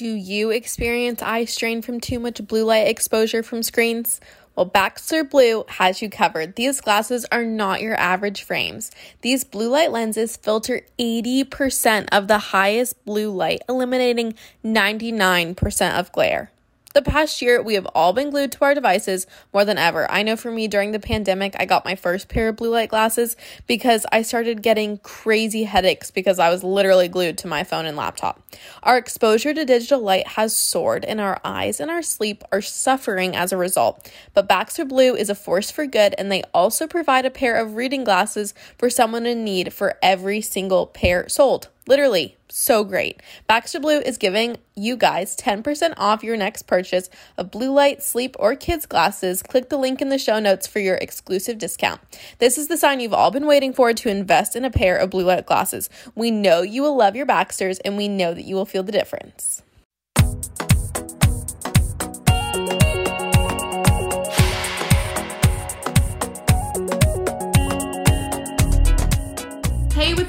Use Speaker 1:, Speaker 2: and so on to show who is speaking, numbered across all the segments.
Speaker 1: Do you experience eye strain from too much blue light exposure from screens? Well, Baxter Blue has you covered. These glasses are not your average frames. These blue light lenses filter 80% of the highest blue light, eliminating 99% of glare. The past year, we have all been glued to our devices more than ever. I know for me, during the pandemic, I got my first pair of blue light glasses because I started getting crazy headaches because I was literally glued to my phone and laptop. Our exposure to digital light has soared, and our eyes and our sleep are suffering as a result. But Baxter Blue is a force for good, and they also provide a pair of reading glasses for someone in need for every single pair sold. Literally, so great. Baxter Blue is giving you guys 10% off your next purchase of blue light, sleep, or kids glasses. Click the link in the show notes for your exclusive discount. This is the sign you've all been waiting for to invest in a pair of blue light glasses. We know you will love your Baxters, and we know that you will feel the difference.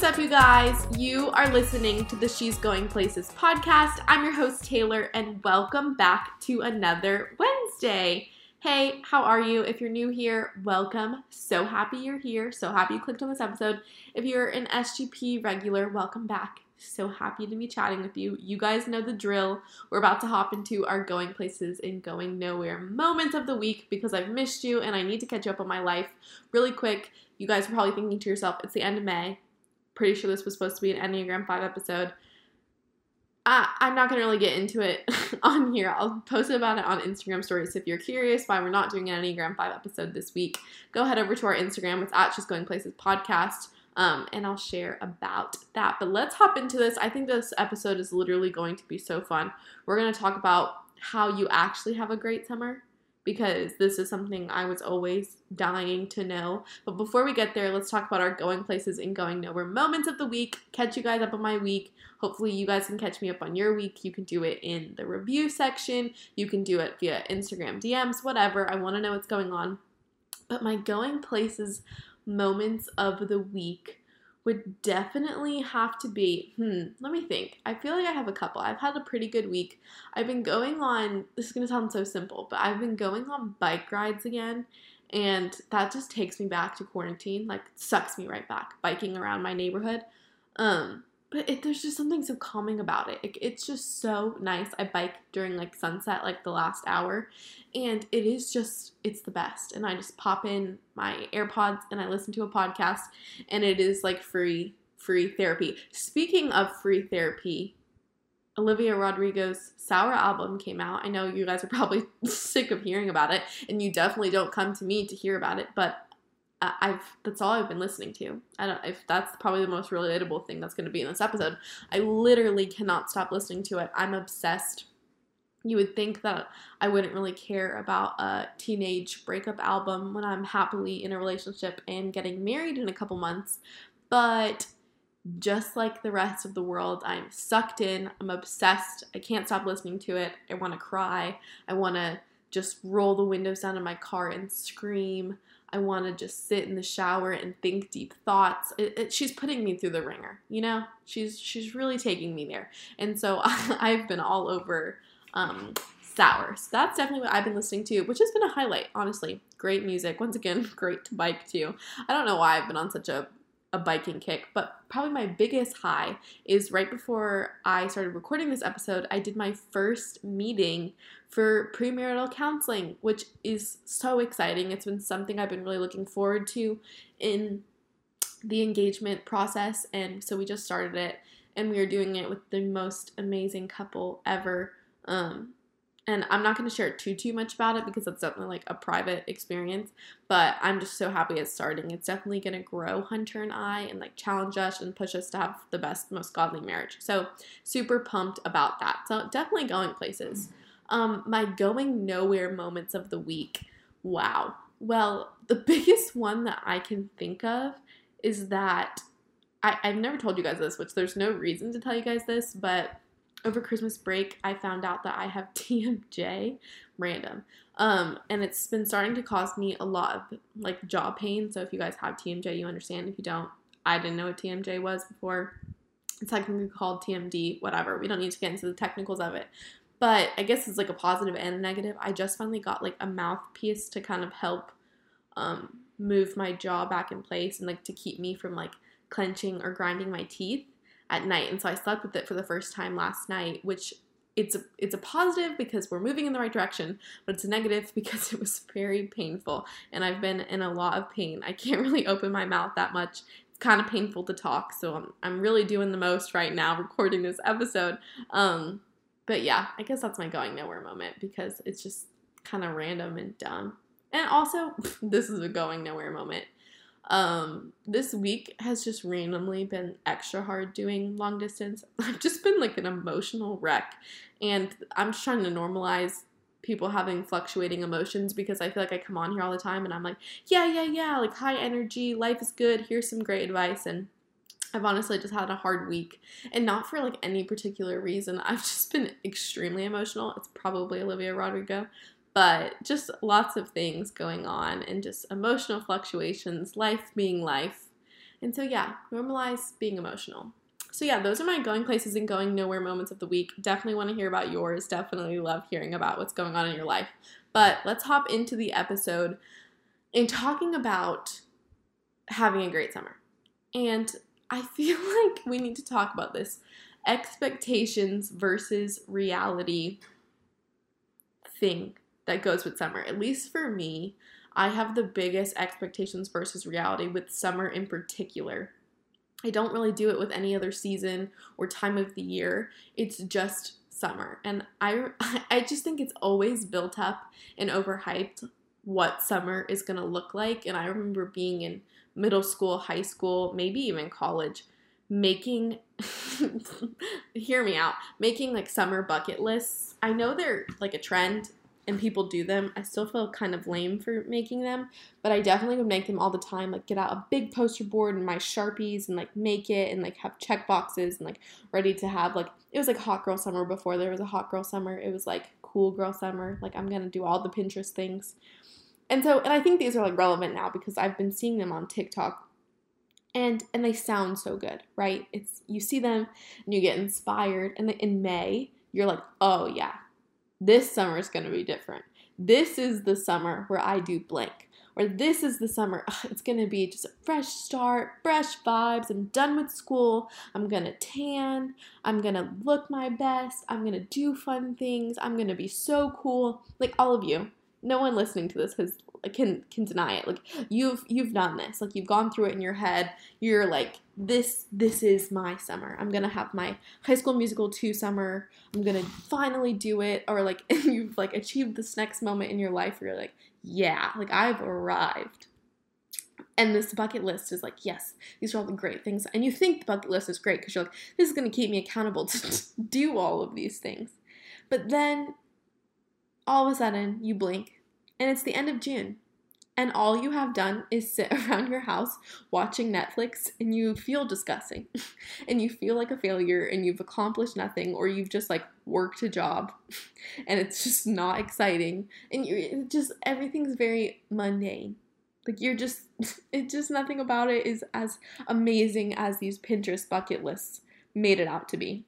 Speaker 1: What's up, you guys? You are listening to the She's Going Places podcast. I'm your host, Taylor, and welcome back to another Wednesday. Hey, how are you? If you're new here, welcome. So happy you're here. So happy you clicked on this episode. If you're an SGP regular, welcome back. So happy to be chatting with you. You guys know the drill. We're about to hop into our going places and going nowhere moments of the week because I've missed you and I need to catch up on my life really quick. You guys are probably thinking to yourself, it's the end of May pretty sure this was supposed to be an Enneagram 5 episode. I, I'm not going to really get into it on here. I'll post about it on Instagram stories. If you're curious why we're not doing an Enneagram 5 episode this week, go head over to our Instagram. It's at She's Going Places podcast. Um, and I'll share about that. But let's hop into this. I think this episode is literally going to be so fun. We're going to talk about how you actually have a great summer because this is something I was always dying to know. But before we get there, let's talk about our going places and going nowhere moments of the week. Catch you guys up on my week. Hopefully, you guys can catch me up on your week. You can do it in the review section, you can do it via Instagram DMs, whatever. I want to know what's going on. But my going places moments of the week would definitely have to be hmm let me think. I feel like i have a couple. I've had a pretty good week. I've been going on this is going to sound so simple but i've been going on bike rides again and that just takes me back to quarantine like sucks me right back biking around my neighborhood. Um but it, there's just something so calming about it. it. It's just so nice. I bike during like sunset, like the last hour, and it is just it's the best. And I just pop in my AirPods and I listen to a podcast, and it is like free free therapy. Speaking of free therapy, Olivia Rodrigo's Sour album came out. I know you guys are probably sick of hearing about it, and you definitely don't come to me to hear about it, but I've that's all I've been listening to. I don't if that's probably the most relatable thing that's going to be in this episode. I literally cannot stop listening to it. I'm obsessed. You would think that I wouldn't really care about a teenage breakup album when I'm happily in a relationship and getting married in a couple months, but just like the rest of the world, I'm sucked in. I'm obsessed. I can't stop listening to it. I want to cry. I want to just roll the windows down in my car and scream. I want to just sit in the shower and think deep thoughts. It, it, she's putting me through the wringer, you know. She's she's really taking me there, and so I, have been all over um, sour. So that's definitely what I've been listening to, which has been a highlight. Honestly, great music. Once again, great to bike to. I don't know why I've been on such a a biking kick, but probably my biggest high is right before I started recording this episode, I did my first meeting for premarital counseling, which is so exciting. It's been something I've been really looking forward to in the engagement process, and so we just started it, and we are doing it with the most amazing couple ever. Um, and I'm not going to share too too much about it because it's definitely like a private experience. But I'm just so happy it's starting. It's definitely going to grow Hunter and I and like challenge us and push us to have the best, most godly marriage. So super pumped about that. So definitely going places. Um, my going nowhere moments of the week. Wow. Well, the biggest one that I can think of is that I, I've never told you guys this, which there's no reason to tell you guys this, but over Christmas break, I found out that I have TMJ, random. Um, and it's been starting to cause me a lot of like jaw pain. So if you guys have TMJ, you understand. If you don't, I didn't know what TMJ was before. It's technically called TMD, whatever. We don't need to get into the technicals of it. But I guess it's like a positive and a negative. I just finally got like a mouthpiece to kind of help um, move my jaw back in place and like to keep me from like clenching or grinding my teeth at night. And so I slept with it for the first time last night, which it's a it's a positive because we're moving in the right direction, but it's a negative because it was very painful and I've been in a lot of pain. I can't really open my mouth that much. It's kind of painful to talk, so I'm I'm really doing the most right now recording this episode. Um but yeah, I guess that's my going nowhere moment because it's just kind of random and dumb. And also, this is a going nowhere moment. Um, this week has just randomly been extra hard doing long distance. I've just been like an emotional wreck, and I'm just trying to normalize people having fluctuating emotions because I feel like I come on here all the time and I'm like, yeah, yeah, yeah, like high energy, life is good, here's some great advice. And I've honestly just had a hard week and not for like any particular reason. I've just been extremely emotional. It's probably Olivia Rodrigo, but just lots of things going on and just emotional fluctuations, life being life. And so, yeah, normalize being emotional. So, yeah, those are my going places and going nowhere moments of the week. Definitely want to hear about yours. Definitely love hearing about what's going on in your life. But let's hop into the episode in talking about having a great summer. And I feel like we need to talk about this expectations versus reality thing that goes with summer. At least for me, I have the biggest expectations versus reality with summer in particular. I don't really do it with any other season or time of the year. It's just summer. And I I just think it's always built up and overhyped what summer is going to look like. And I remember being in middle school, high school, maybe even college, making hear me out, making like summer bucket lists. I know they're like a trend and people do them. I still feel kind of lame for making them, but I definitely would make them all the time. Like get out a big poster board and my sharpies and like make it and like have check boxes and like ready to have like it was like hot girl summer before there was a hot girl summer. It was like cool girl summer. Like I'm gonna do all the Pinterest things. And so and I think these are like relevant now because I've been seeing them on TikTok and and they sound so good, right? It's you see them and you get inspired and in May you're like, "Oh yeah, this summer is going to be different. This is the summer where I do blank. Or this is the summer, ugh, it's gonna be just a fresh start, fresh vibes. I'm done with school. I'm gonna tan. I'm gonna look my best. I'm gonna do fun things. I'm gonna be so cool. Like all of you, no one listening to this has can can deny it. Like you've you've done this. Like you've gone through it in your head. You're like this this is my summer. I'm going to have my high school musical 2 summer. I'm going to finally do it or like you've like achieved this next moment in your life where you're like, yeah, like I've arrived. And this bucket list is like, yes, these are all the great things. And you think the bucket list is great because you're like, this is going to keep me accountable to do all of these things. But then all of a sudden you blink and it's the end of June. And all you have done is sit around your house watching Netflix and you feel disgusting and you feel like a failure and you've accomplished nothing or you've just like worked a job and it's just not exciting and you just everything's very mundane. Like you're just it's just nothing about it is as amazing as these Pinterest bucket lists made it out to be.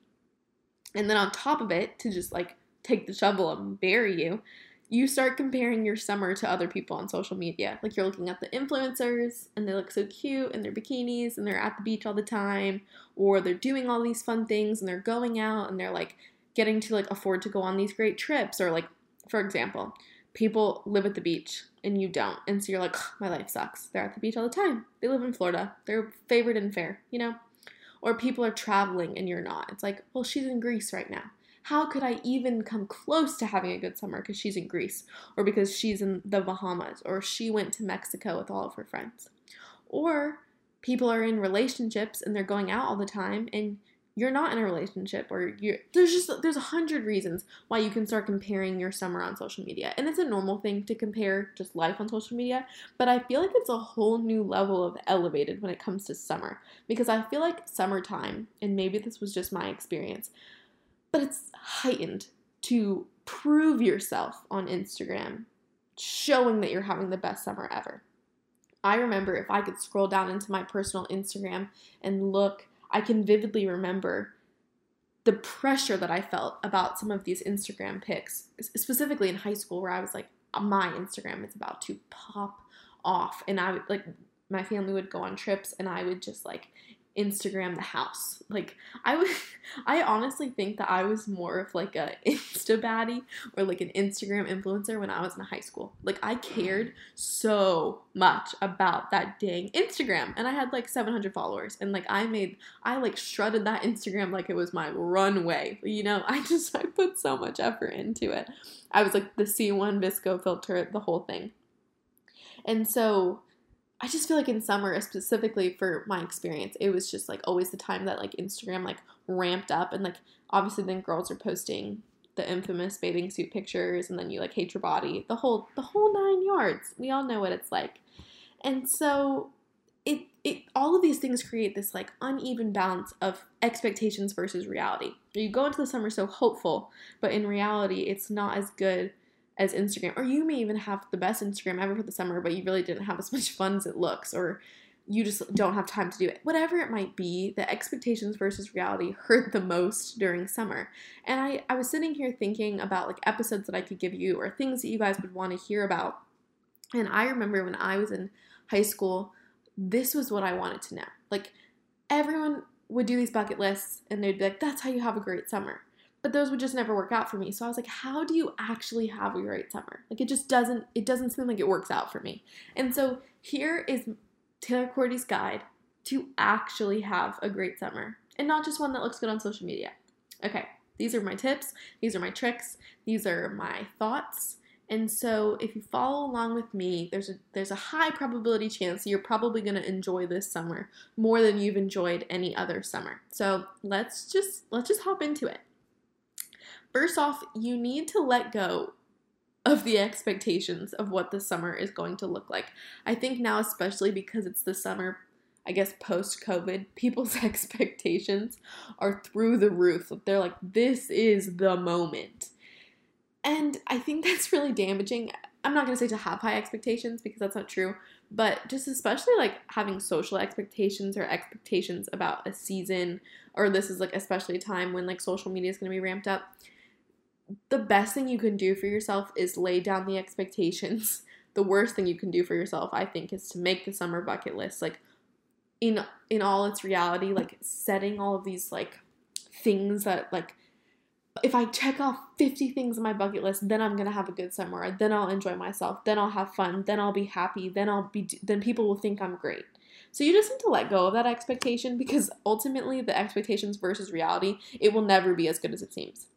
Speaker 1: And then on top of it to just like take the shovel and bury you, you start comparing your summer to other people on social media. Like you're looking at the influencers and they look so cute in their bikinis and they're at the beach all the time, or they're doing all these fun things and they're going out and they're like getting to like afford to go on these great trips. Or like, for example, people live at the beach and you don't. And so you're like, my life sucks. They're at the beach all the time. They live in Florida. They're favored and fair, you know? Or people are traveling and you're not. It's like, well, she's in Greece right now how could I even come close to having a good summer because she's in Greece or because she's in the Bahamas or she went to Mexico with all of her friends? Or people are in relationships and they're going out all the time and you're not in a relationship or you're there's just there's a hundred reasons why you can start comparing your summer on social media and it's a normal thing to compare just life on social media but i feel like it's a whole new level of elevated when it comes to summer because i feel like summertime and maybe this was just my experience but it's heightened to prove yourself on Instagram, showing that you're having the best summer ever. I remember if I could scroll down into my personal Instagram and look, I can vividly remember the pressure that I felt about some of these Instagram pics, specifically in high school, where I was like, my Instagram is about to pop off. And I would like, my family would go on trips and I would just like Instagram the house. Like I was I honestly think that I was more of like a Insta baddie or like an Instagram influencer when I was in high school. Like I cared so much about that dang Instagram and I had like 700 followers and like I made I like strutted that Instagram like it was my runway. You know, I just I put so much effort into it. I was like the C1 VSCO filter, the whole thing. And so I just feel like in summer, specifically for my experience, it was just like always the time that like Instagram like ramped up and like obviously then girls are posting the infamous bathing suit pictures and then you like hate your body, the whole the whole nine yards. We all know what it's like. And so it it all of these things create this like uneven balance of expectations versus reality. You go into the summer so hopeful, but in reality it's not as good as Instagram, or you may even have the best Instagram ever for the summer, but you really didn't have as much fun as it looks, or you just don't have time to do it. Whatever it might be, the expectations versus reality hurt the most during summer. And I, I was sitting here thinking about like episodes that I could give you or things that you guys would want to hear about. And I remember when I was in high school, this was what I wanted to know. Like everyone would do these bucket lists and they'd be like, that's how you have a great summer but those would just never work out for me. So I was like, how do you actually have a great summer? Like it just doesn't it doesn't seem like it works out for me. And so here is Taylor Cordy's guide to actually have a great summer and not just one that looks good on social media. Okay, these are my tips, these are my tricks, these are my thoughts. And so if you follow along with me, there's a there's a high probability chance you're probably going to enjoy this summer more than you've enjoyed any other summer. So, let's just let's just hop into it. First off, you need to let go of the expectations of what the summer is going to look like. I think now, especially because it's the summer, I guess post COVID, people's expectations are through the roof. They're like, this is the moment. And I think that's really damaging. I'm not to say to have high expectations because that's not true, but just especially like having social expectations or expectations about a season, or this is like especially a time when like social media is to be ramped up the best thing you can do for yourself is lay down the expectations. The worst thing you can do for yourself, I think, is to make the summer bucket list like in in all its reality, like setting all of these like things that like if I check off 50 things on my bucket list, then I'm going to have a good summer. Then I'll enjoy myself. Then I'll have fun. Then I'll be happy. Then I'll be then people will think I'm great. So you just need to let go of that expectation because ultimately the expectations versus reality, it will never be as good as it seems.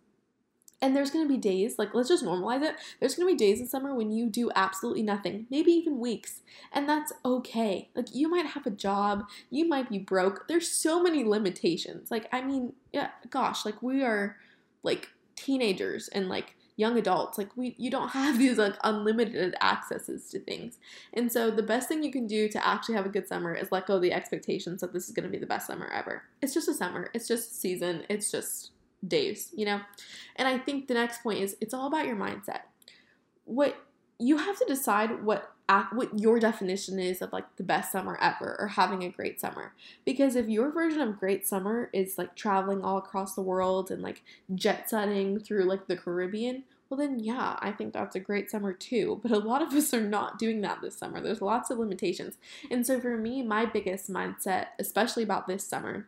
Speaker 1: And there's going to be days, like let's just normalize it. There's going to be days in summer when you do absolutely nothing, maybe even weeks. And that's okay. Like you might have a job, you might be broke. There's so many limitations. Like I mean, yeah, gosh, like we are like teenagers and like young adults. Like we you don't have these like unlimited accesses to things. And so the best thing you can do to actually have a good summer is let go of the expectations that this is going to be the best summer ever. It's just a summer. It's just a season. It's just days, you know? And I think the next point is it's all about your mindset. What you have to decide what what your definition is of like the best summer ever or having a great summer. Because if your version of great summer is like traveling all across the world and like jet setting through like the Caribbean, well then yeah, I think that's a great summer too. But a lot of us are not doing that this summer. There's lots of limitations. And so for me, my biggest mindset, especially about this summer,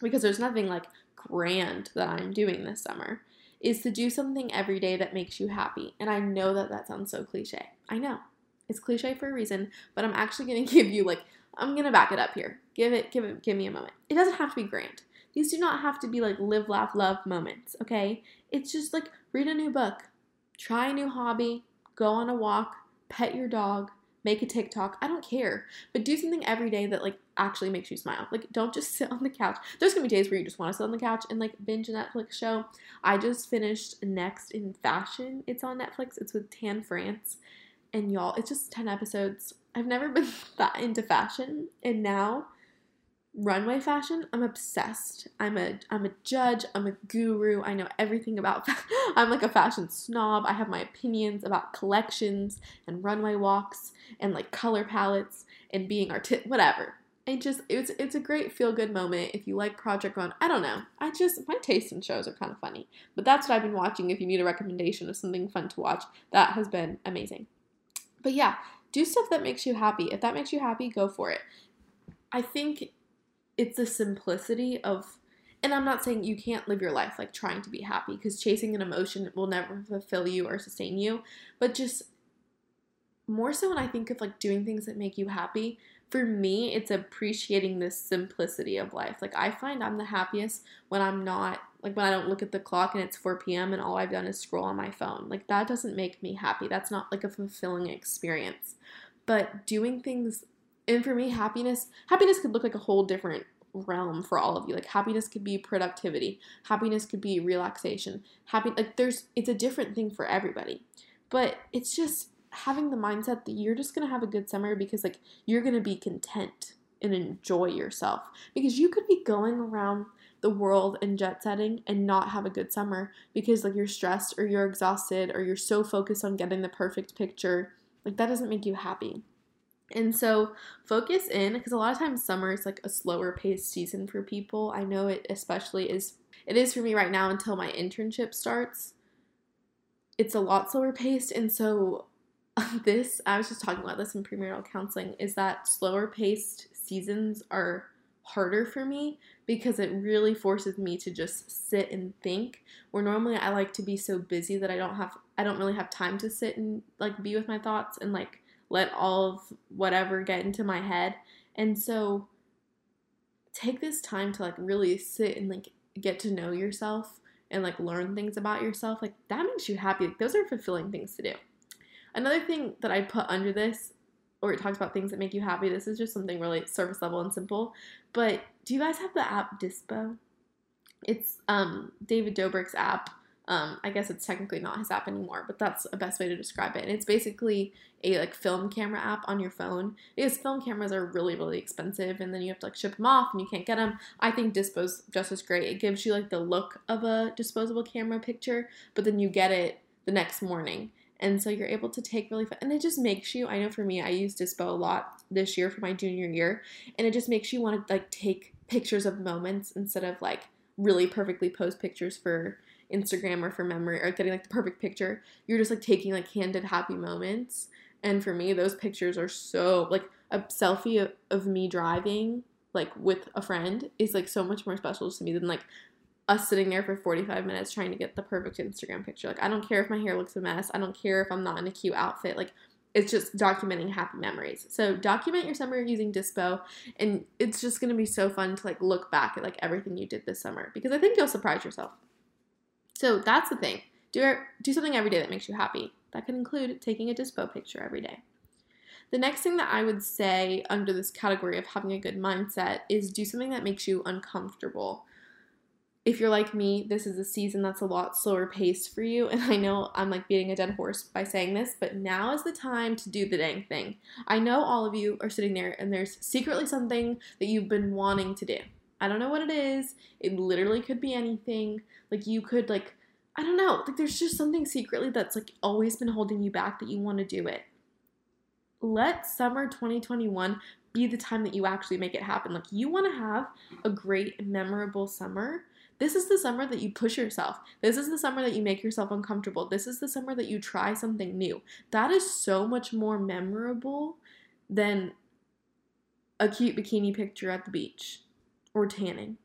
Speaker 1: because there's nothing like grand that I'm doing this summer is to do something every day that makes you happy. And I know that that sounds so cliche. I know. It's cliche for a reason, but I'm actually going to give you like I'm going to back it up here. Give it give it give me a moment. It doesn't have to be grand. These do not have to be like live laugh love moments, okay? It's just like read a new book, try a new hobby, go on a walk, pet your dog, make a TikTok. I don't care. But do something every day that like actually makes you smile. Like don't just sit on the couch. There's gonna be days where you just want to sit on the couch and like binge a Netflix show. I just finished Next in Fashion. It's on Netflix. It's with Tan France. And y'all, it's just 10 episodes. I've never been that into fashion. And now runway fashion i'm obsessed i'm a i'm a judge i'm a guru i know everything about i'm like a fashion snob i have my opinions about collections and runway walks and like color palettes and being artistic whatever it just it's it's a great feel good moment if you like Project Run. I don't know. I just my taste in shows are kind of funny, but that's what I've been watching. If you need a recommendation of something fun to watch, that has been amazing. But yeah, do stuff that makes you happy. If that makes you happy, go for it. I think it's the simplicity of and I'm not saying you can't live your life like trying to be happy because chasing an emotion will never fulfill you or sustain you, but just more so when I think of like doing things that make you happy, for me, it's appreciating the simplicity of life. Like, I find I'm the happiest when I'm not, like, when I don't look at the clock and it's 4 p.m. and all I've done is scroll on my phone. Like, that doesn't make me happy. That's not like a fulfilling experience. But doing things, and for me, happiness, happiness could look like a whole different realm for all of you. Like happiness could be productivity, happiness could be relaxation. Happy like there's it's a different thing for everybody. But it's just having the mindset that you're just going to have a good summer because like you're going to be content and enjoy yourself because you could be going around the world and jet setting and not have a good summer because like you're stressed or you're exhausted or you're so focused on getting the perfect picture like that doesn't make you happy and so focus in because a lot of times summer is like a slower paced season for people. I know it especially is it is for me right now until my internship starts. It's a lot slower paced and so this, I was just talking about this in premarital counseling, is that slower paced seasons are harder for me because it really forces me to just sit and think where normally I like to be so busy that I don't have I don't really have time to sit and like be with my thoughts and like let all of whatever get into my head. And so take this time to like really sit and like get to know yourself and like learn things about yourself. Like that makes you happy. Like those are fulfilling things to do. Another thing that I put under this, or it talks about things that make you happy, this is just something really surface level and simple. But do you guys have the app Dispo? It's um, David Dobrik's app. Um, I guess it's technically not his app anymore, but that's a best way to describe it. And it's basically a like film camera app on your phone because film cameras are really really expensive, and then you have to like ship them off, and you can't get them. I think Dispo's just as great. It gives you like the look of a disposable camera picture, but then you get it the next morning, and so you're able to take really fun, and it just makes you. I know for me, I used Dispo a lot this year for my junior year, and it just makes you want to like take pictures of moments instead of like really perfectly posed pictures for Instagram or for memory or getting like the perfect picture. You're just like taking like candid happy moments. And for me, those pictures are so like a selfie of, of me driving like with a friend is like so much more special to me than like us sitting there for 45 minutes trying to get the perfect Instagram picture. Like, I don't care if my hair looks a mess. I don't care if I'm not in a cute outfit. Like, it's just documenting happy memories. So document your summer using Dispo, and it's just gonna be so fun to like look back at like everything you did this summer because I think you'll surprise yourself. So that's the thing. Do er, do something every day that makes you happy. That could include taking a Dispo picture every day. The next thing that I would say under this category of having a good mindset is do something that makes you uncomfortable if you're like me, this is a season that's a lot slower paced for you. And I know I'm like beating a dead horse by saying this, but now is the time to do the dang thing. I know all of you are sitting there and there's secretly something that you've been wanting to do. I don't know what it is. It literally could be anything. Like you could like I don't know. Like there's just something secretly that's like always been holding you back that you want to do it. Let summer 2021 be the time that you actually make it happen. Like you want to have a great memorable summer this is the summer that you push yourself. This is the summer that you make yourself uncomfortable. This is the summer that you try something new. That is so much more memorable than a cute bikini picture at the beach or tanning.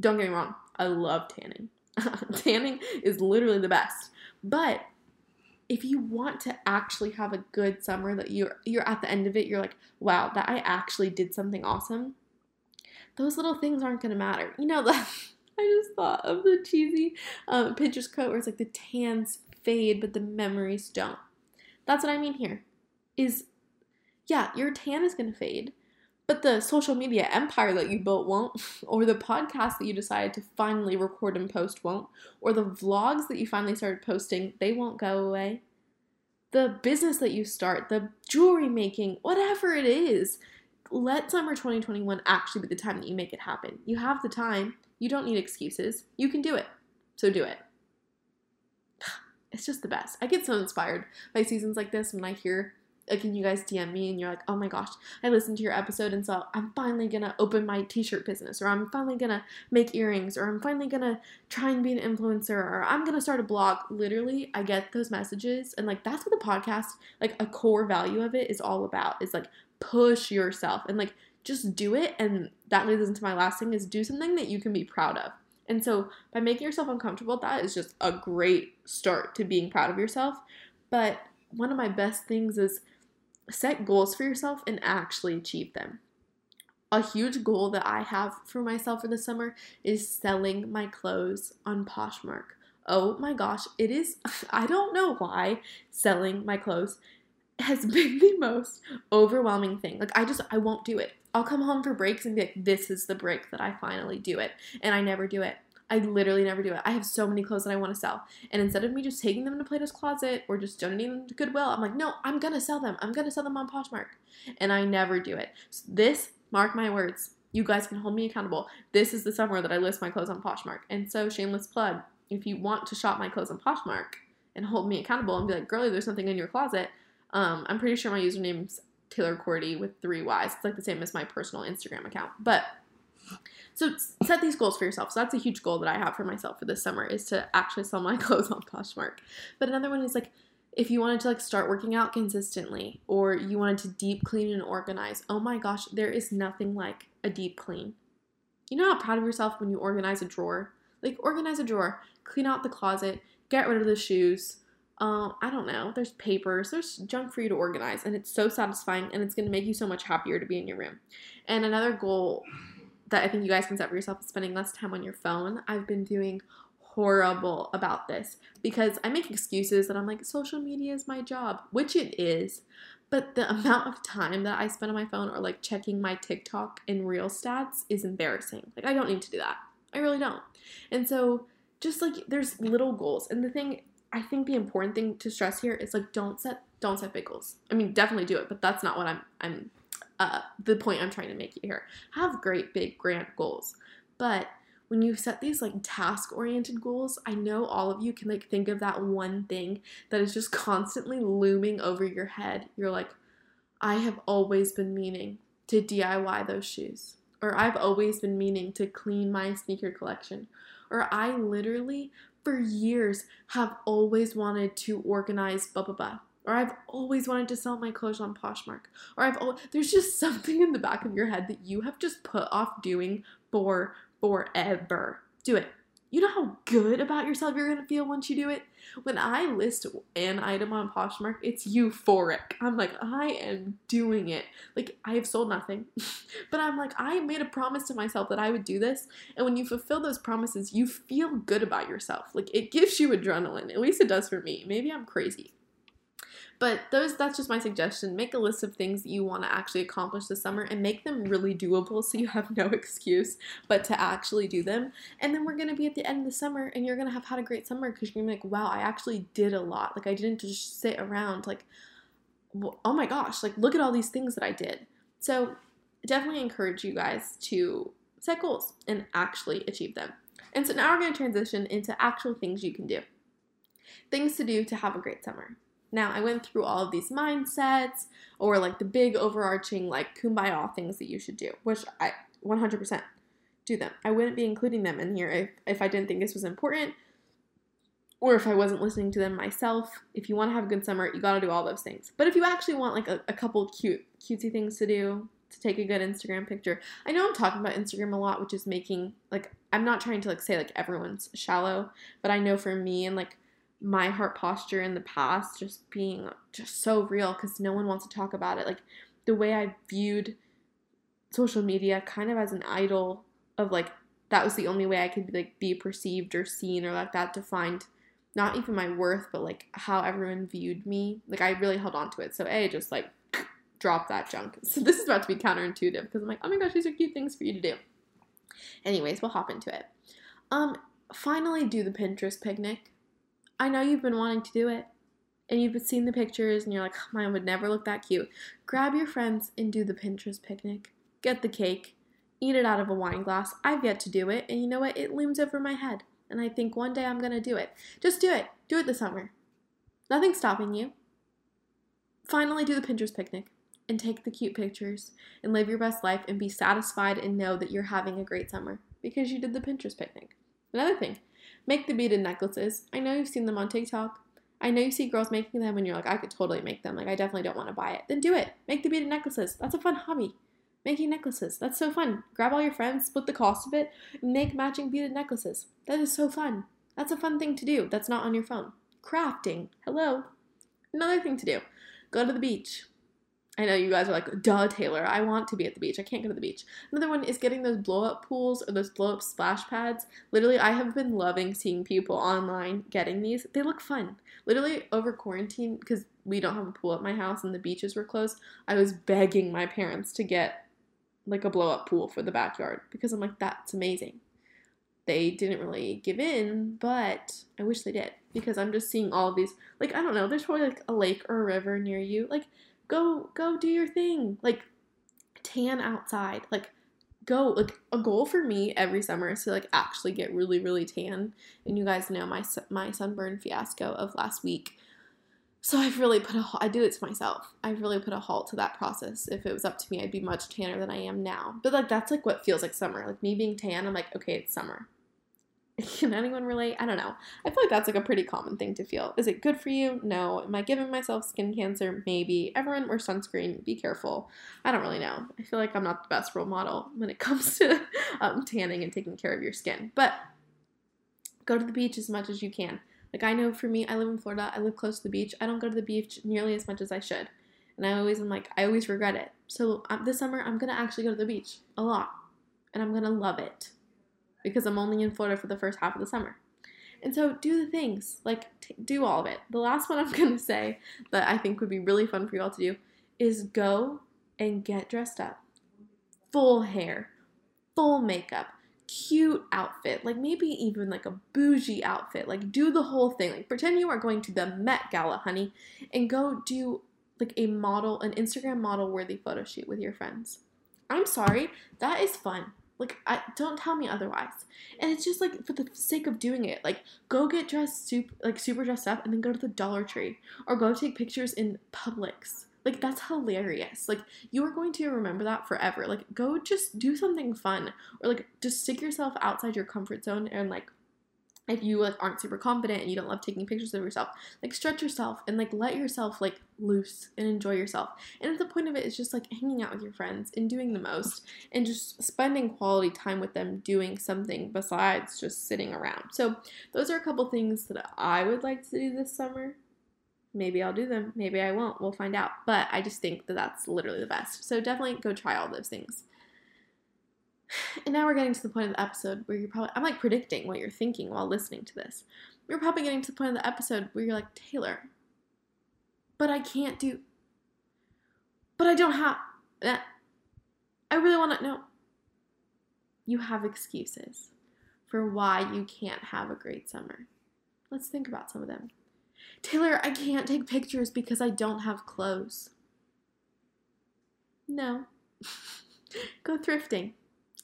Speaker 1: Don't get me wrong, I love tanning. tanning is literally the best. But if you want to actually have a good summer that you're you're at the end of it, you're like, wow, that I actually did something awesome. Those little things aren't gonna matter. You know, the I just thought of the cheesy um, Pinterest quote where it's like the tans fade, but the memories don't. That's what I mean here. Is yeah, your tan is gonna fade, but the social media empire that you built won't, or the podcast that you decided to finally record and post won't, or the vlogs that you finally started posting, they won't go away. The business that you start, the jewelry making, whatever it is, let summer 2021 actually be the time that you make it happen. You have the time. You don't need excuses. You can do it. So do it. It's just the best. I get so inspired by seasons like this when I hear like and you guys DM me and you're like, oh my gosh, I listened to your episode and so I'm finally gonna open my t-shirt business or I'm finally gonna make earrings or I'm finally gonna try and be an influencer or I'm gonna start a blog. Literally, I get those messages and like that's what the podcast, like a core value of it is all about. Is like push yourself and like just do it. And that leads into my last thing is do something that you can be proud of. And so by making yourself uncomfortable, that is just a great start to being proud of yourself. But one of my best things is set goals for yourself and actually achieve them. A huge goal that I have for myself for the summer is selling my clothes on Poshmark. Oh my gosh, it is, I don't know why selling my clothes has been the most overwhelming thing. Like, I just, I won't do it. I'll come home for breaks and be like, this is the break that I finally do it. And I never do it. I literally never do it. I have so many clothes that I want to sell. And instead of me just taking them to Plato's Closet or just donating them to Goodwill, I'm like, no, I'm going to sell them. I'm going to sell them on Poshmark. And I never do it. So this, mark my words, you guys can hold me accountable. This is the summer that I list my clothes on Poshmark. And so, shameless plug, if you want to shop my clothes on Poshmark and hold me accountable and be like, girlie, there's something in your closet, um, I'm pretty sure my username's Taylor Cordy with three Y's. It's like the same as my personal Instagram account. But so set these goals for yourself. So that's a huge goal that I have for myself for this summer is to actually sell my clothes on Poshmark. But another one is like if you wanted to like start working out consistently or you wanted to deep clean and organize. Oh my gosh, there is nothing like a deep clean. You know how proud of yourself when you organize a drawer? Like organize a drawer, clean out the closet, get rid of the shoes, uh, I don't know. There's papers, there's junk for you to organize, and it's so satisfying and it's going to make you so much happier to be in your room. And another goal that I think you guys can set for yourself is spending less time on your phone. I've been doing horrible about this because I make excuses that I'm like, social media is my job, which it is. But the amount of time that I spend on my phone or like checking my TikTok and Reel stats is embarrassing. Like, I don't need to do that. I really don't. And so, just like there's little goals. And the thing I think the important thing to stress here is like don't set don't set big goals. I mean, definitely do it, but that's not what I'm I'm uh, the point I'm trying to make here. Have great big grand goals, but when you set these like task oriented goals, I know all of you can like think of that one thing that is just constantly looming over your head. You're like, I have always been meaning to DIY those shoes, or I've always been meaning to clean my sneaker collection, or I literally for years have always wanted to organize blah blah blah. Or I've always wanted to sell my clothes on Poshmark. Or I've always, there's just something in the back of your head that you have just put off doing for forever. Do it. You know how good about yourself you're gonna feel once you do it? When I list an item on Poshmark, it's euphoric. I'm like, I am doing it. Like, I have sold nothing, but I'm like, I made a promise to myself that I would do this. And when you fulfill those promises, you feel good about yourself. Like, it gives you adrenaline. At least it does for me. Maybe I'm crazy. But those that's just my suggestion. Make a list of things that you want to actually accomplish this summer and make them really doable so you have no excuse but to actually do them. And then we're to be at the end of the summer and you're to have had a great summer because you're to be like, "Wow, I actually did a lot. Like I didn't just sit around like oh my gosh, like look at all these things that I did." So, definitely encourage you guys to set goals and actually achieve them. And so now we're going to transition into actual things you can do. Things to do to have a great summer. Now, I went through all of these mindsets or like the big overarching like kumbaya things that you should do, which I 100% do them. I wouldn't be including them in here if, if I didn't think this was important or if I wasn't listening to them myself. If you want to have a good summer, you got to do all those things. But if you actually want like a, a couple cute, cutesy things to do, to take a good Instagram picture. I know I'm talking about Instagram a lot, which is making like I'm not trying to like say like everyone's shallow, but I know for me and like my heart posture in the past just being just so real because no one wants to talk about it. Like the way I viewed social media kind of as an idol of like that was the only way I could like be perceived or seen or like that defined not even my worth but like how everyone viewed me. Like I really held on to it. So A just like drop that junk. So this is about to be counterintuitive because I'm like, oh my gosh, these are cute things for you to do. Anyways, we'll hop into it. Um, finally do the Pinterest picnic. I know you've been wanting to do it and you've seen the pictures and you're like, mine would never look that cute. Grab your friends and do the Pinterest picnic. Get the cake. Eat it out of a wine glass. I've yet to do it, and you know what? It looms over my head. And I think one day I'm to do it. Just do it. Do it this summer. Nothing's stopping you. finally do the Pinterest picnic and take the cute pictures and live your best life and be satisfied and know that you're having a great summer because you did the Pinterest picnic. Another thing, make the beaded necklaces. I know you've seen them on TikTok. I know you see girls making them and you're like, I could totally make them. Like, I definitely don't want to buy it. Then do it. Make the beaded necklaces. That's a fun hobby. Making necklaces. That's so fun. Grab all your friends, split the cost of it, make matching beaded necklaces. That is so fun. That's a fun thing to do. That's not on your phone. Crafting. Hello. Another thing to do go to the beach. I know you guys are like, duh, Taylor, I want to be at the beach. I can't go to the beach. Another one is getting those blow up pools or those blow up splash pads. Literally, I have been loving seeing people online getting these. They look fun. Literally, over quarantine, because we don't have a pool at my house and the beaches were closed, I was begging my parents to get like a blow up pool for the backyard because I'm like, that's amazing. They didn't really give in, but I wish they did because I'm just seeing all these. Like, I don't know, there's probably like a lake or a river near you. Like, go go do your thing. Like tan outside. Like go like a goal for me every summer is to like actually get really really tan. And you guys know my my sunburn fiasco of last week. So i've really put a i do it to myself. I've really put a halt to that process. If it was up to me i'd be much tanner than i am now. But like that's like what feels like summer. Like me being tan i'm like okay it's summer Can anyone relate? I don't know. I feel like that's like a pretty common thing to feel. Is it good for you? No. Am I giving myself skin cancer? Maybe. Everyone wear sunscreen. Be careful. I don't really know. I feel like I'm not the best role model when it comes to um, tanning and taking care of your skin. But go to the beach as much as you can. Like I know for me, I live in Florida. I live close to the beach. I don't go to the beach nearly as much as I should, and I always am like I always regret it. So um, this summer, I'm gonna actually go to the beach a lot, and I'm gonna love it because I'm only in Florida for the first half of the summer. And so do the things, like t- do all of it. The last one I'm to say that I think would be really fun for you all to do is go and get dressed up. Full hair, full makeup, cute outfit, like maybe even like a bougie outfit. Like do the whole thing. Like pretend you are going to the Met Gala, honey, and go do like a model, an Instagram model worthy photo shoot with your friends. I'm sorry, that is fun. Like, I don't tell me otherwise. And it's just like for the sake of doing it. Like, go get dressed super, like super dressed up, and then go to the Dollar Tree or go take pictures in Publix. Like, that's hilarious. Like, you are going to remember that forever. Like, go just do something fun or like just stick yourself outside your comfort zone and like if you like aren't super confident and you don't love taking pictures of yourself like stretch yourself and like let yourself like loose and enjoy yourself. And the point of it is just like hanging out with your friends and doing the most and just spending quality time with them doing something besides just sitting around. So those are a couple things that i would like to do this summer. Maybe i'll do them maybe i won't we'll find out. But i just think that that's literally the best. So definitely go try all those things and now we're getting to the point of the episode where you're probably, I'm like predicting what you're thinking while listening to this. You're probably getting to the point of the episode where you're like, Taylor, but I can't do, but I don't have, eh, I really want to know. You have excuses for why you can't have a great summer. Let's think about some of them. Taylor, I can't take pictures because I don't have clothes. No. Go thrifting.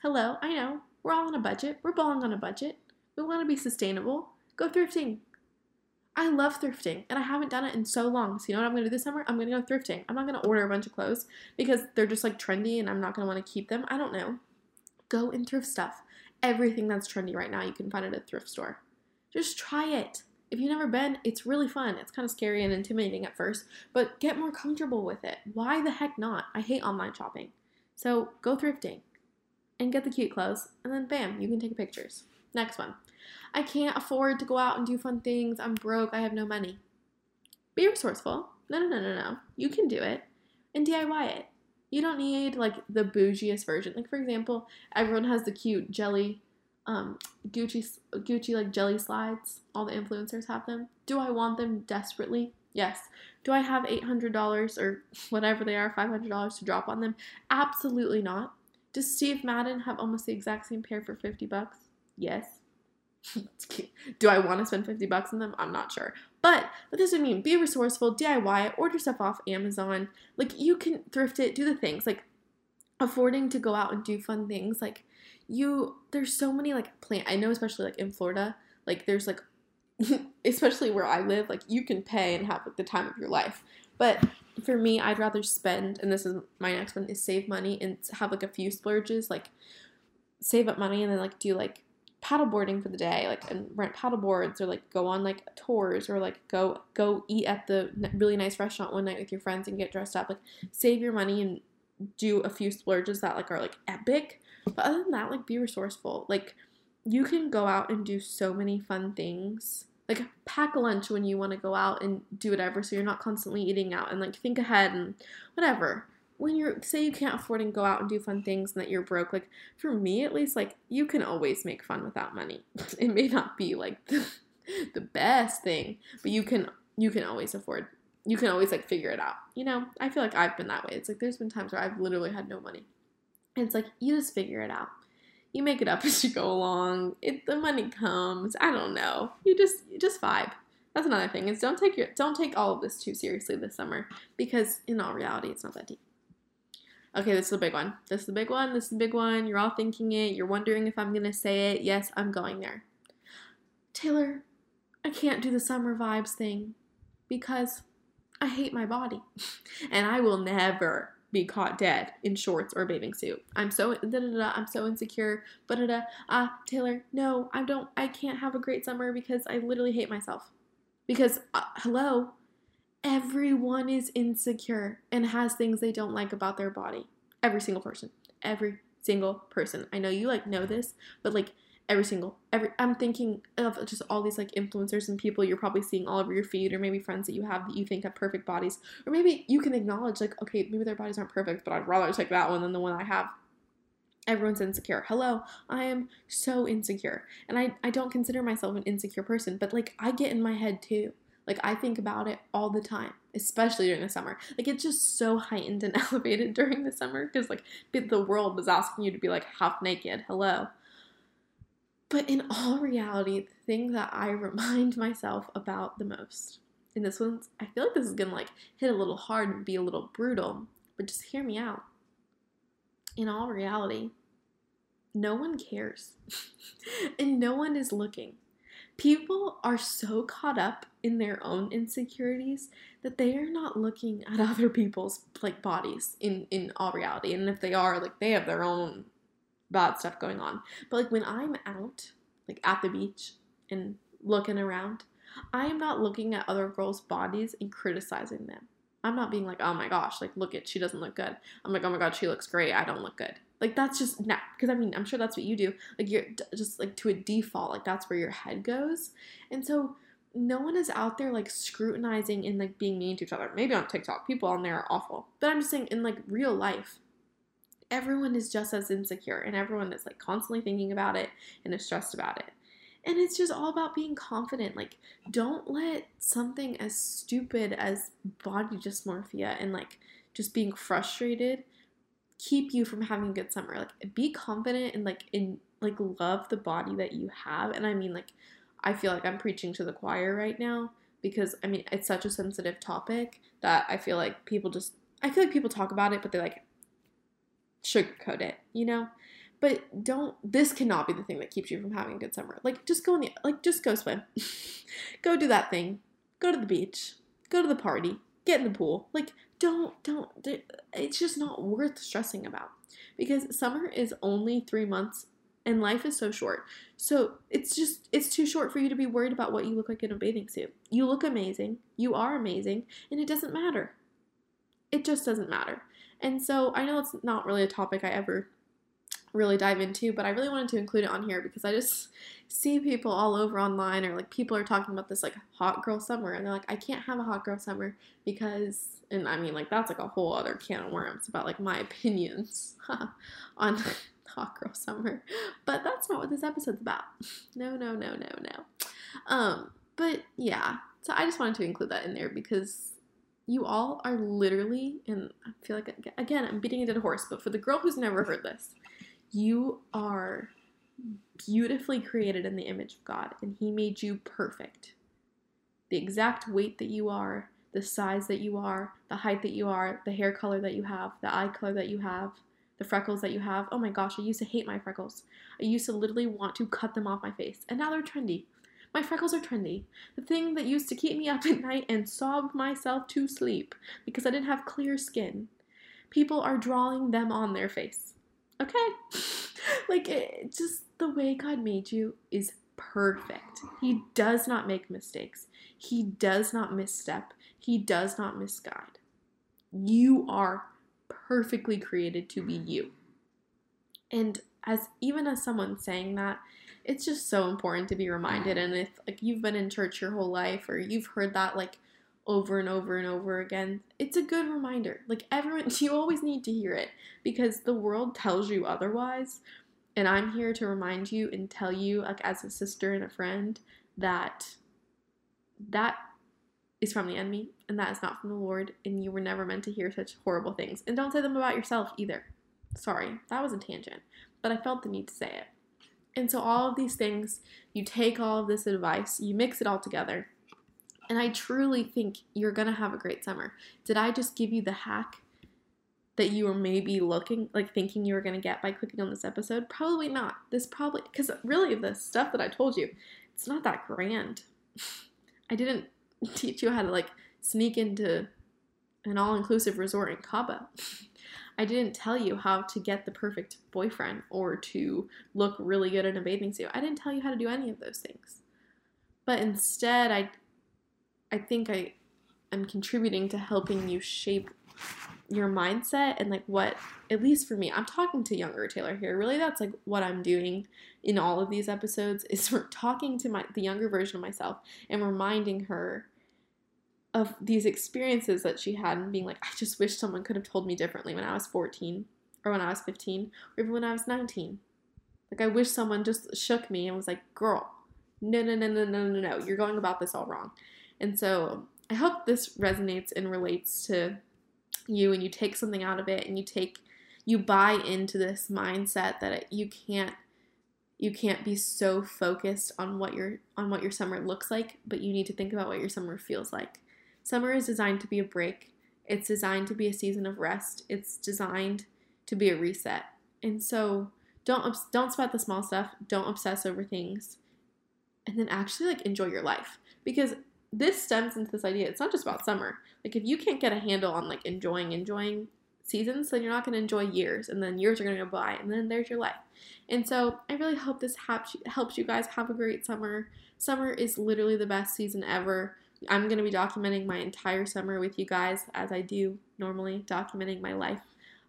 Speaker 1: Hello, I know. We're all on a budget. We're balling on a budget. We want to be sustainable. Go thrifting. I love thrifting and I haven't done it in so long. So, you know what I'm going to do this summer? I'm going to go thrifting. I'm not going to order a bunch of clothes because they're just like trendy and I'm not going to want to keep them. I don't know. Go and thrift stuff. Everything that's trendy right now, you can find it at a thrift store. Just try it. If you've never been, it's really fun. It's kind of scary and intimidating at first, but get more comfortable with it. Why the heck not? I hate online shopping. So, go thrifting and get the cute clothes, and then bam, you can take pictures. Next one. I can't afford to go out and do fun things. I'm broke. I have no money. Be resourceful. No, no, no, no, no. You can do it and DIY it. You don't need like the bougiest version. Like for example, everyone has the cute jelly, um, Gucci, Gucci like jelly slides. All the influencers have them. Do I want them desperately? Yes. Do I have eight hundred dollars or whatever they are, five hundred dollars to drop on them? Absolutely not. Does Steve Madden have almost the exact same pair for 50 bucks? Yes. Do I want to spend 50 bucks on them? I'm not sure. But what does it mean? Be resourceful, DIY, order stuff off Amazon. Like you can thrift it, do the things. Like affording to go out and do fun things. Like you there's so many like plant I know especially like in Florida, like there's like especially where I live, like you can pay and have like the time of your life. But for me, I'd rather spend, and this is my next one, is save money and have like a few splurges, like save up money and then like do like paddleboarding for the day, like and rent paddleboards or like go on like tours or like go go eat at the really nice restaurant one night with your friends and get dressed up. Like save your money and do a few splurges that like are like epic. But other than that, like be resourceful. Like you can go out and do so many fun things like pack lunch when you want to go out and do whatever so you're not constantly eating out and like think ahead and whatever. When you're say you can't afford and go out and do fun things and that you're broke like for me at least like you can always make fun without money. It may not be like the, the best thing but you can you can always afford you can always like figure it out you know? I feel like i've been that way. It's like there's been times where i've literally had no money. And it's like you just figure it out you make it up as you go along. It the money comes. I don't know. You just you just vibe. That's another thing. Is don't take your don't take all of this too seriously this summer because in all reality it's not that deep. Okay, this is the big one. This is the big one. This is the big one. You're all thinking it. You're wondering if I'm gonna say it. Yes, I'm going there. Taylor, I can't do the summer vibes thing because I hate my body. and I will never, be caught dead in shorts or a bathing suit. I'm so da, da, da, I'm so insecure. But da, ah, Taylor, no, I don't. I can't have a great summer because I literally hate myself. Because uh, hello, everyone is insecure and has things they don't like about their body. Every single person. Every single person. I know you like know this, but like every single every i'm thinking of just all these like influencers and people you're probably seeing all over your feed or maybe friends that you have that you think have perfect bodies. Or maybe you can acknowledge like okay maybe their bodies aren't perfect but i'd rather take that one than the one i have. Everyone's insecure. Hello i am so insecure. And i i don't consider myself an insecure person but like i get in my head too. Like i think about it all the time especially during the summer. Like it's just so heightened and elevated during the summer because like the world is asking you to be like half naked. Hello but in all reality, the thing that I remind myself about the most, and this one's, I feel like this is gonna like hit a little hard and be a little brutal, but just hear me out. In all reality, no one cares, and no one is looking. People are so caught up in their own insecurities that they are not looking at other people's like bodies in in all reality and if they are like they have their own bad stuff going on. But like when I'm out, like at the beach and looking around, I am not looking at other girls' bodies and criticizing them. I'm not being like, oh my gosh, like look at she doesn't look good. I'm like, oh my god, she looks great. I don't look good. Like that's just not because I mean I'm sure that's what you do. Like you're just like to a default, like that's where your head goes. And so no one is out there like scrutinizing and like being mean to each other. Maybe on TikTok, people on there are awful. But I'm just saying in like real life, everyone is just as insecure and everyone is like constantly thinking about it and is stressed about it. And it's just all about being confident. Like, don't let something as stupid as body dysmorphia and like just being frustrated keep you from having a good summer. Like, be confident and like in like love the body that you have. And I mean, like, I feel like I'm preaching to the choir right now because I mean, it's such a sensitive topic that I feel like people just I feel like people talk about it, but they like sugarcoat it, you know? But don't this cannot be the thing that keeps you from having a good summer. Like just go in the like just go swim. go do that thing. Go to the beach. Go to the party. Get in the pool. Like don't don't it's just not worth stressing about. Because summer is only 3 months and life is so short. So it's just it's too short for you to be worried about what you look like in a bathing suit. You look amazing. You are amazing and it doesn't matter. It just doesn't matter. And so I know it's not really a topic I ever really dive into, but I really wanted to include it on here because I just see people all over online or like people are talking about this like hot girl summer and they're like, I can't have a hot girl summer because, and I mean, like that's like a whole other can of worms about like my opinions on hot girl summer, but that's not what this episode's about. No, no, no, no, no. Um, but yeah, so I just wanted to include that in there because you all are literally, and I feel like, again, I'm beating a dead horse, but for the girl who's never heard this, you are beautifully created in the image of God, and He made you perfect. The exact weight that you are, the size that you are, the height that you are, the hair color that you have, the eye color that you have, the freckles that you have. Oh my gosh, I used to hate my freckles. I used to literally want to cut them off my face, and now they're trendy. My freckles are trendy. The thing that used to keep me up at night and sob myself to sleep because I didn't have clear skin. People are drawing them on their face. Okay? like, it, just the way God made you is perfect. He does not make mistakes, He does not misstep, He does not misguide. You are perfectly created to be you. And as even as someone saying that, it's just so important to be reminded and if like you've been in church your whole life or you've heard that like over and over and over again it's a good reminder. Like everyone you always need to hear it because the world tells you otherwise and i'm here to remind you and tell you like as a sister and a friend that that is from the enemy and that is not from the lord and you were never meant to hear such horrible things. And don't say them about yourself either. Sorry that was a tangent but i felt the need to say it and so, all of these things, you take all of this advice, you mix it all together, and I truly think you're gonna have a great summer. Did I just give you the hack that you were maybe looking, like thinking you were gonna get by clicking on this episode? Probably not. This probably, because really, the stuff that I told you, it's not that grand. I didn't teach you how to like sneak into an all inclusive resort in Cabo. I didn't tell you how to get the perfect boyfriend or to look really good in a bathing suit. I didn't tell you how to do any of those things. But instead, I I think I am contributing to helping you shape your mindset and like what at least for me i'm talking to younger taylor here really that's like what i'm doing in all of these episodes is we're talking to my the younger version of myself and reminding her of these experiences that she had and being like, I just wish someone could have told me differently when I was 14 or when I was 15 or even when I was 19. Like, I wish someone just shook me and was like, girl, no, no, no, no, no, no, no, you're going about this all wrong. And so I hope this resonates and relates to you and you take something out of it and you take, you buy into this mindset that you can't you can't be so focused on what your on what your summer looks like but you need to think about what your summer feels like Summer is designed to be a break. It's designed to be a season of rest. It's designed to be a reset. And so don't don't sweat the small stuff. Don't obsess over things. And then actually like enjoy your life because this stems into this idea. It's not just about summer. Like if you can't get a handle on like enjoying enjoying seasons, then you're not going to enjoy years, and then years are going to go by, and then there's your life. And so I really hope this helps helps you guys have a great summer. Summer is literally the best season ever. I'm going to be documenting my entire summer with you guys as I do normally, documenting my life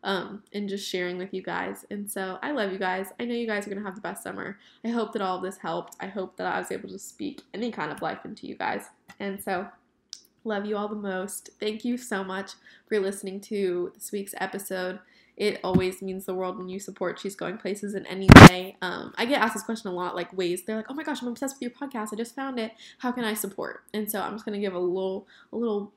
Speaker 1: um, and just sharing with you guys. And so I love you guys. I know you guys are going to have the best summer. I hope that all of this helped. I hope that I was able to speak any kind of life into you guys. And so love you all the most. Thank you so much for listening to this week's episode it always means the world when you support She's Going Places in any way. Um, I get asked this question a lot, like ways they're like, "Oh my gosh, I'm obsessed with your podcast. I just found it. How can I support?" And so I'm just gonna give a little, a little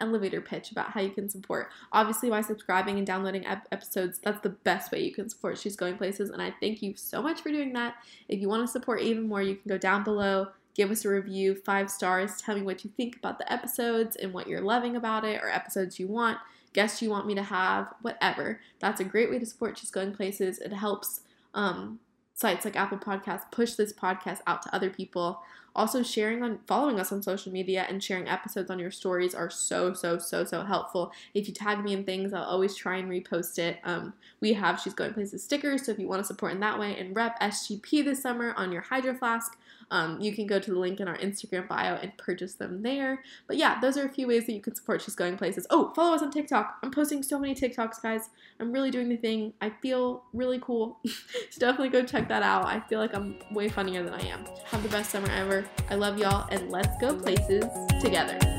Speaker 1: elevator pitch about how you can support. Obviously, by subscribing and downloading ep- episodes, that's the best way you can support She's Going Places. And I thank you so much for doing that. If you want to support even more, you can go down below, give us a review, five stars, tell me what you think about the episodes and what you're loving about it, or episodes you want guests you want me to have, whatever. That's a great way to support She's Going Places. It helps um, sites like Apple Podcasts push this podcast out to other people. Also, sharing on following us on social media and sharing episodes on your stories are so so so so helpful. If you tag me in things, I'll always try and repost it. Um, we have She's Going Places stickers, so if you want to support in that way and rep SGP this summer on your Hydro Flask, um, you can go to the link in our Instagram bio and purchase them there. But yeah, those are a few ways that you can support She's Going Places. Oh, follow us on TikTok. I'm posting so many TikToks, guys. I'm really doing the thing. I feel really cool. so definitely go check that out. I feel like I'm way funnier than I am. Have the best summer ever. I love y'all, and let's go places together.